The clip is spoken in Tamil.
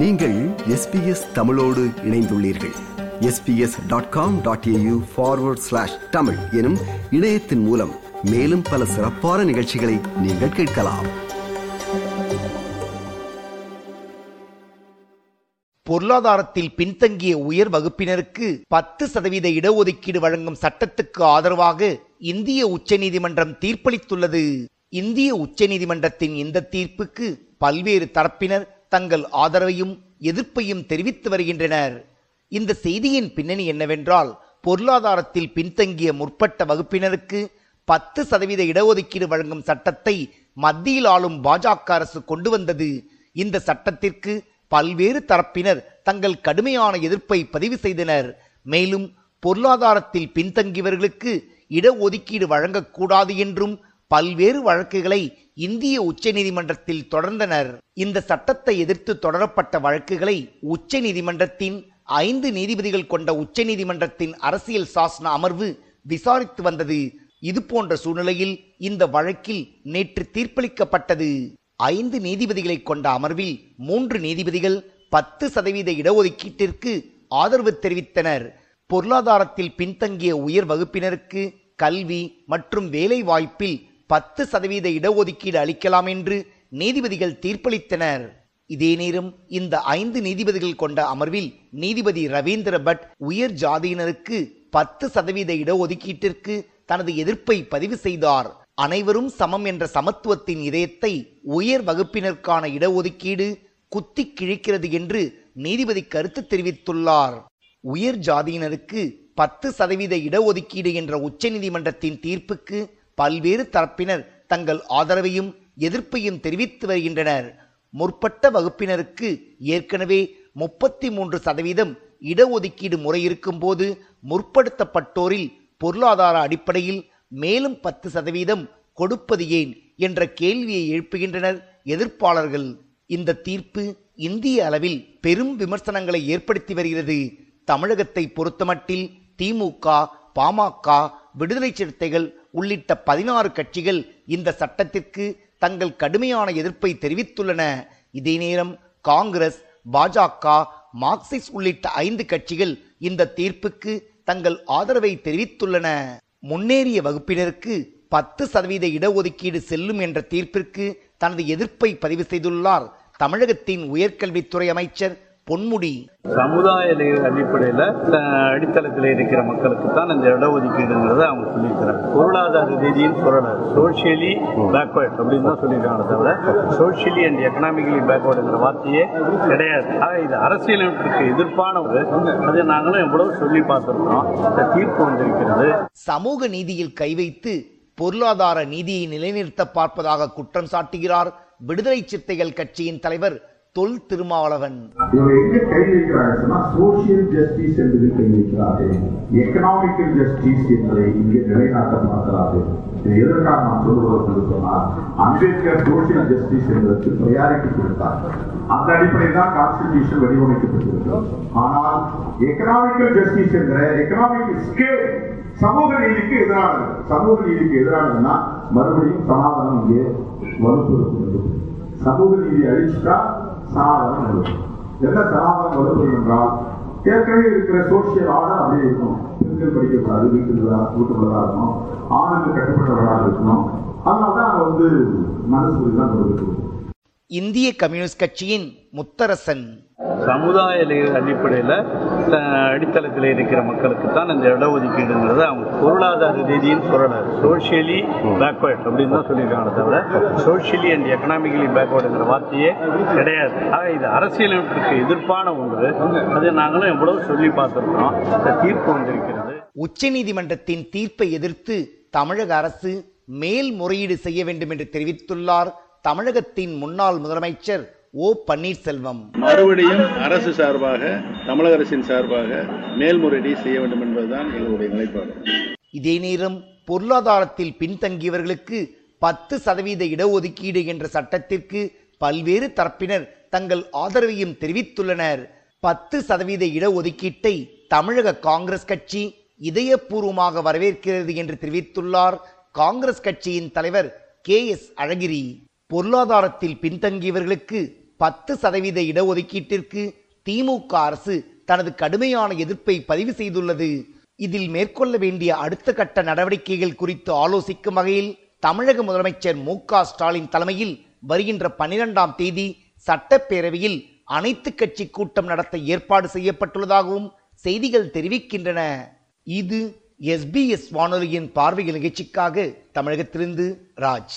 நீங்கள் எஸ்பிஎஸ் தமிழோடு இணைந்துள்ளீர்கள். SBS dot com dot AU forward slash Tamil எனும் இணையத்தின் மூலம் மேலும் பல சிறப்பான நிகழ்ச்சிகளை நீங்கள் கேட்கலாம். பொருளாதாரத்தில் பின்தங்கிய உயர் வகுப்பினருக்கு பத்து சதவீத இடஒதுக்கீடு வழங்கும் சட்டத்துக்கு ஆதரவாக இந்திய உச்சநீதிமன்றம் தீர்ப்பளித்துள்ளது. இந்திய உச்சநீதிமன்றத்தின் இந்த தீர்ப்புக்கு பல்வேறு தரப்பினர் தங்கள் ஆதரவையும் எதிர்ப்பையும் தெரிவித்து வருகின்றனர். இந்த செய்தியின் பின்னணி என்னவென்றால் பொருளாதாரத்தில் பின்தங்கிய முற்பட்ட வகுப்பினருக்கு பத்து சதவீத இடஒதுக்கீடு வழங்கும் சட்டத்தை மத்தியில் ஆளும் பாஜக அரசு கொண்டு வந்தது. இந்த சட்டத்திற்கு பல்வேறு தரப்பினர் தங்கள் கடுமையான எதிர்ப்பை பதிவு செய்தனர். மேலும் பொருளாதாரத்தில் பின்தங்கியவர்களுக்கு இடஒதுக்கீடு வழங்கக்கூடாது என்றும் பல்வேறு வழக்குகளை இந்திய உச்சநீதிமன்றத்தில் தொடர்ந்தனர். இந்த சட்டத்தை எதிர்த்து தொடரப்பட்ட வழக்குகளை உச்சநீதிமன்றத்தின் ஐந்து நீதிபதிகள் கொண்ட உச்சநீதிமன்றத்தின் அரசியல் சாசன அமர்வு விசாரித்து வந்தது. இது போன்ற சூழ்நிலையில் இந்த வழக்கில் நேற்று தீர்ப்பளிக்கப்பட்டது. ஐந்து நீதிபதிகளை கொண்ட அமர்வில் மூன்று நீதிபதிகள் பத்து சதவீத இடஒதுக்கீட்டிற்கு ஆதரவு தெரிவித்தனர். பொருளாதாரத்தில் பின்தங்கிய உயர் வகுப்பினருக்கு கல்வி மற்றும் வேலை வாய்ப்பில் பத்து சதவீத இடஒதுக்கீடு அளிக்கலாம் என்று நீதிபதிகள் தீர்ப்பளித்தனர். இதே நேரம் இந்த ஐந்து நீதிபதிகள் கொண்ட அமர்வில் நீதிபதி ரவீந்திர பட் உயர் ஜாதியினருக்கு பத்து சதவீத இடஒதுக்கீட்டிற்கு தனது எதிர்ப்பை பதிவு செய்தார். அனைவரும் சமம் என்ற சமத்துவத்தின் இதயத்தை உயர் வகுப்பினருக்கான இடஒதுக்கீடு குத்தி கிழிக்கிறது என்று நீதிபதி கருத்து தெரிவித்துள்ளார். உயர் ஜாதியினருக்கு பத்து சதவீத இடஒதுக்கீடு என்ற உச்சநீதிமன்றத்தின் தீர்ப்புக்கு பல்வேறு தரப்பினர் தங்கள் ஆதரவையும் எதிர்ப்பையும் தெரிவித்து வருகின்றனர். முற்பட்ட வகுப்பினருக்கு ஏற்கனவே முப்பத்தி மூன்று சதவீதம் இடஒதுக்கீடு முறை இருக்கும்போது முற்படுத்தப்பட்டோரில் பொருளாதார அடிப்படையில் மேலும் பத்து சதவீதம் கொடுப்பது ஏன் என்ற கேள்வியை எழுப்புகின்றனர் எதிர்ப்பாளர்கள். இந்த தீர்ப்பு இந்திய அளவில் பெரும் விமர்சனங்களை ஏற்படுத்தி வருகிறது. தமிழகத்தை பொறுத்தமட்டில் திமுக பாமக விடுதலை சிறுத்தைகள் உள்ளிட்ட பதினாறு கட்சிகள் இந்த சட்டத்திற்கு தங்கள் கடுமையான எதிர்ப்பை தெரிவித்துள்ளன. இதே நேரம் காங்கிரஸ் பாஜக மார்க்சிஸ்ட் உள்ளிட்ட ஐந்து கட்சிகள் இந்த தீர்ப்புக்கு தங்கள் ஆதரவை தெரிவித்துள்ளன. முன்னேறிய வகுப்பினருக்கு பத்து சதவீத இடஒதுக்கீடு செல்லும் என்ற தீர்ப்பிற்கு தனது எதிர்ப்பை பதிவு செய்துள்ளார் தமிழகத்தின் உயர்கல்வித்துறை அமைச்சர் பொன்முடி. சமுதாய அடிப்படையில் அடித்தளத்தில் இருக்கிற மக்களுக்கு தான் இந்த இடஒதுக்கீடுங்கிறத அவங்க சொல்லியிருக்கிறாங்க. பொருளாதார ரீதியில் சொல்லல. சோசியலி பேக்வேர்ட் அப்படின்னு தான் சொல்லியிருக்காங்க தவிர சோசியலி அண்ட் எக்கனாமிக்கலி பேக்வேர்டுங்கிற வார்த்தையே கிடையாது. ஆக இது அரசியலமைப்புக்கு எதிர்ப்பான ஒரு அதை நாங்களும் எவ்வளவு சொல்லி பார்த்துருக்கோம் இந்த தீர்ப்பு வந்திருக்கிறது. சமூக நீதியில் கை வைத்து பொருளாதார நீதியை நிலைநிறுத்த பார்ப்பதாக குற்றம் சாட்டுகிறார் விடுதலை சிறுத்தைகள் கட்சியின் தலைவர் தொல் திருமாவளவன். சோசியல் ஜஸ்டிஸ் என்பதில் கை வைக்கிறார்கள் எக்கனாமிக்கல் ஜஸ்டிஸ் என்பதை இங்கே நிலைநாட்ட பார்க்கிறார்கள் இது எதற்காக நான் சொல்லுவதற்கு சொன்னால் அம்பேத்கர் சோசியல் ஜஸ்டிஸ் என்பதற்கு ப்ரையாரிட்டி கொடுத்தார் அந்த அடிப்படையில் தான் கான்ஸ்டிடியூஷன் வடிவமைக்கப்பட்டிருக்கிறது. ஆனால் எக்கனாமிக்கல் ஜஸ்டிஸ் என்ற எக்கனாமிக் ஸ்கேல் சமூக நீதிக்கு எதிரானது. சமூக நீதிக்கு எதிரானதுன்னா மறுபடியும் சமாதானம் இங்கே வலுப்படுத்த சமூக நீதி அழிச்சுட்டா சாதனம் வரும் என்ன சாதனம் வலுப்படும் என்றால் ஏற்கனவே இருக்கிற சோசியல் ஆர்டர் அப்படியே இருக்கும். பெண்கள் படிக்கக்கூடாது வீட்டுக்குள்ளா வீட்டுக்குள்ளதா இருக்கணும். ஆணுக்கு கட்டுப்பட்டவர்களாக இருக்கணும். அதனால தான் வந்து மனசு தான் கொடுக்கணும் இந்திய கம்யூனிஸ்ட் கட்சியின் முத்தரசன் சமுதாய அடிப்படையில் அடித்தளத்தில் இருக்கிற மக்களுக்கு தான் இந்த இடஒதுக்கீடுங்கிறத அவங்க பொருளாதார ரீதியில் சொல்லலை சோஷியலி பேக்வேர்ட் அப்படின்னு தான் சொல்லியிருக்காங்க தவிர சோஷியலி அண்ட் எக்கனாமிக்கலி பேக்வேர்டுங்கிற வார்த்தையே கிடையாது. ஆக இது அரசியலமைப்புக்கு எதிர்ப்பான ஒன்று. அதை நாங்களும் எவ்வளவு சொல்லி பார்த்துருக்கோம் இந்த தீர்ப்பு வந்திருக்கிறது. உச்சநீதிமன்றத்தின் தீர்ப்பை எதிர்த்து தமிழக அரசு மேல்முறையீடு செய்ய வேண்டும் என்று தெரிவித்துள்ளார் தமிழகத்தின் முன்னாள் முதலமைச்சர் ஓ பன்னீர்செல்வம். மறுபடியும் அரசு சார்பாக தமிழக அரசின் சார்பாக மேல்முறையீடு செய்ய வேண்டும் என்பதுதான் எங்களுடைய நிலைப்பாடு. இதே நேரம் பொருளாதாரத்தில் பின்தங்கியவர்களுக்கு பத்து சதவீத இடஒதுக்கீடு என்ற சட்டத்திற்கு பல்வேறு தரப்பினர் தங்கள் ஆதரவையும் தெரிவித்துள்ளனர். பத்து சதவீத இடஒதுக்கீட்டை தமிழக காங்கிரஸ் கட்சி இதயபூர்வமாக வரவேற்கிறது என்று தெரிவித்துள்ளார் காங்கிரஸ் கட்சியின் தலைவர் கே எஸ் அழகிரி. பொருளாதாரத்தில் பின்தங்கியவர்களுக்கு பத்து சதவீத இடஒதுக்கீட்டிற்கு திமுக அரசு தனது கடுமையான எதிர்ப்பை பதிவு செய்துள்ளது. இதில் மேற்கொள்ள வேண்டிய அடுத்த கட்ட நடவடிக்கைகள் குறித்து ஆலோசிக்கும் வகையில் தமிழக முதலமைச்சர் மு க ஸ்டாலின் தலைமையில் வருகின்ற பனிரெண்டாம் தேதி சட்டப்பேரவையில் அனைத்து கட்சி கூட்டம் நடத்த ஏற்பாடு செய்யப்பட்டுள்ளதாகவும் செய்திகள் தெரிவிக்கின்றன. இது எஸ்பிஎஸ் வானொலியின் பார்வையில் நிகழ்ச்சிக்காக தமிழகத்திலிருந்து ராஜ்.